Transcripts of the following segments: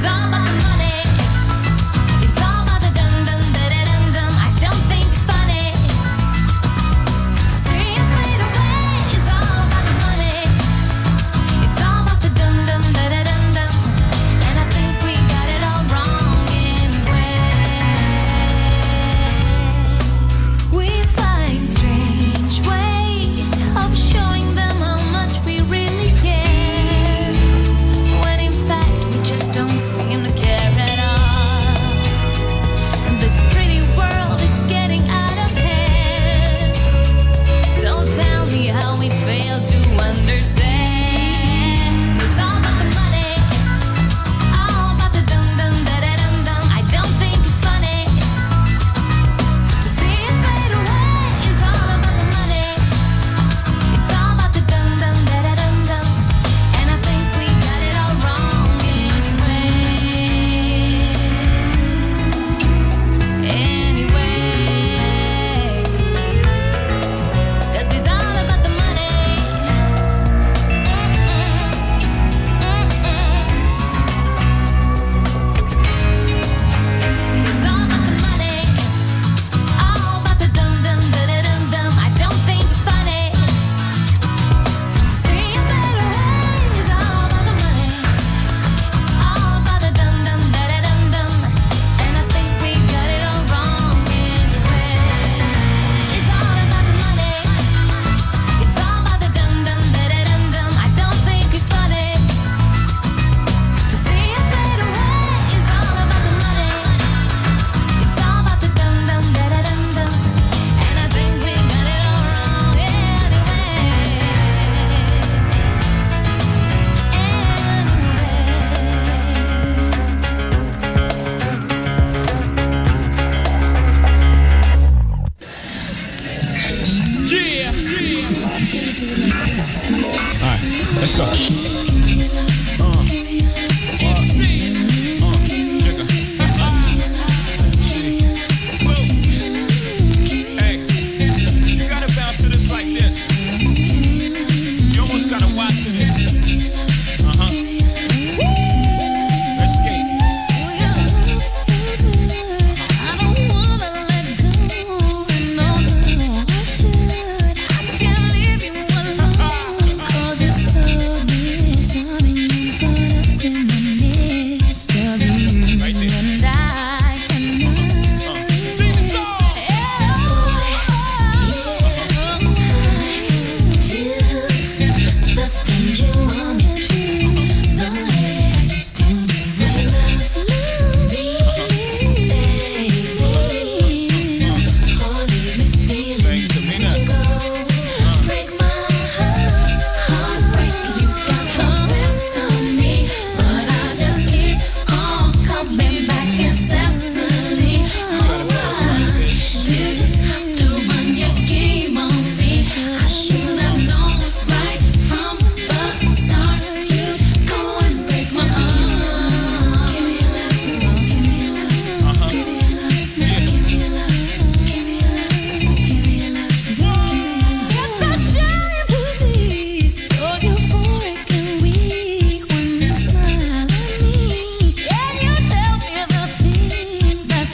Somebody.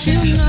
you know.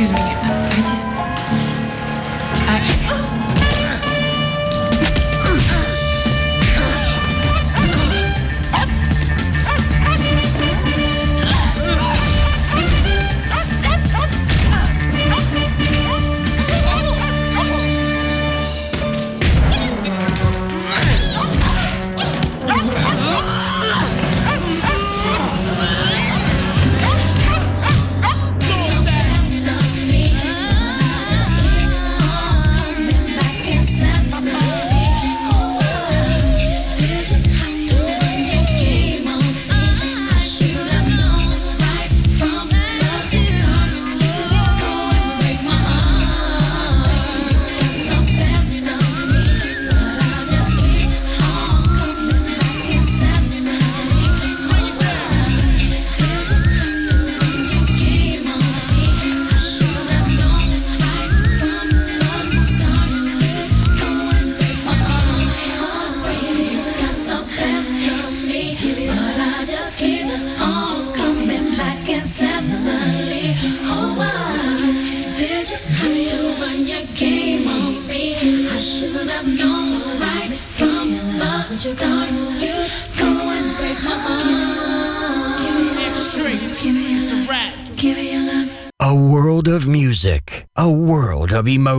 Excuse me,